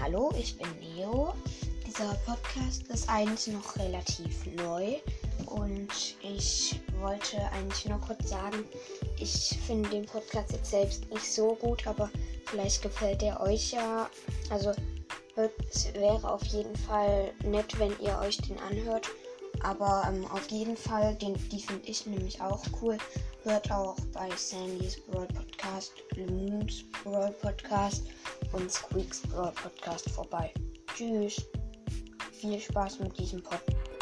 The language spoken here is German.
Hallo, ich bin Leo. Dieser Podcast ist eigentlich noch relativ neu und ich wollte eigentlich nur kurz sagen, ich finde den Podcast jetzt selbst nicht so gut, aber vielleicht gefällt er euch ja. Also es wäre auf jeden Fall nett, wenn ihr euch den anhört. Aber ähm, auf jeden Fall, den, die finde ich nämlich auch cool. Hört auch bei Sandys Brawl Podcast, Loons Brawl Podcast und Squeaks Brawl Podcast vorbei. Tschüss. Viel Spaß mit diesem Podcast.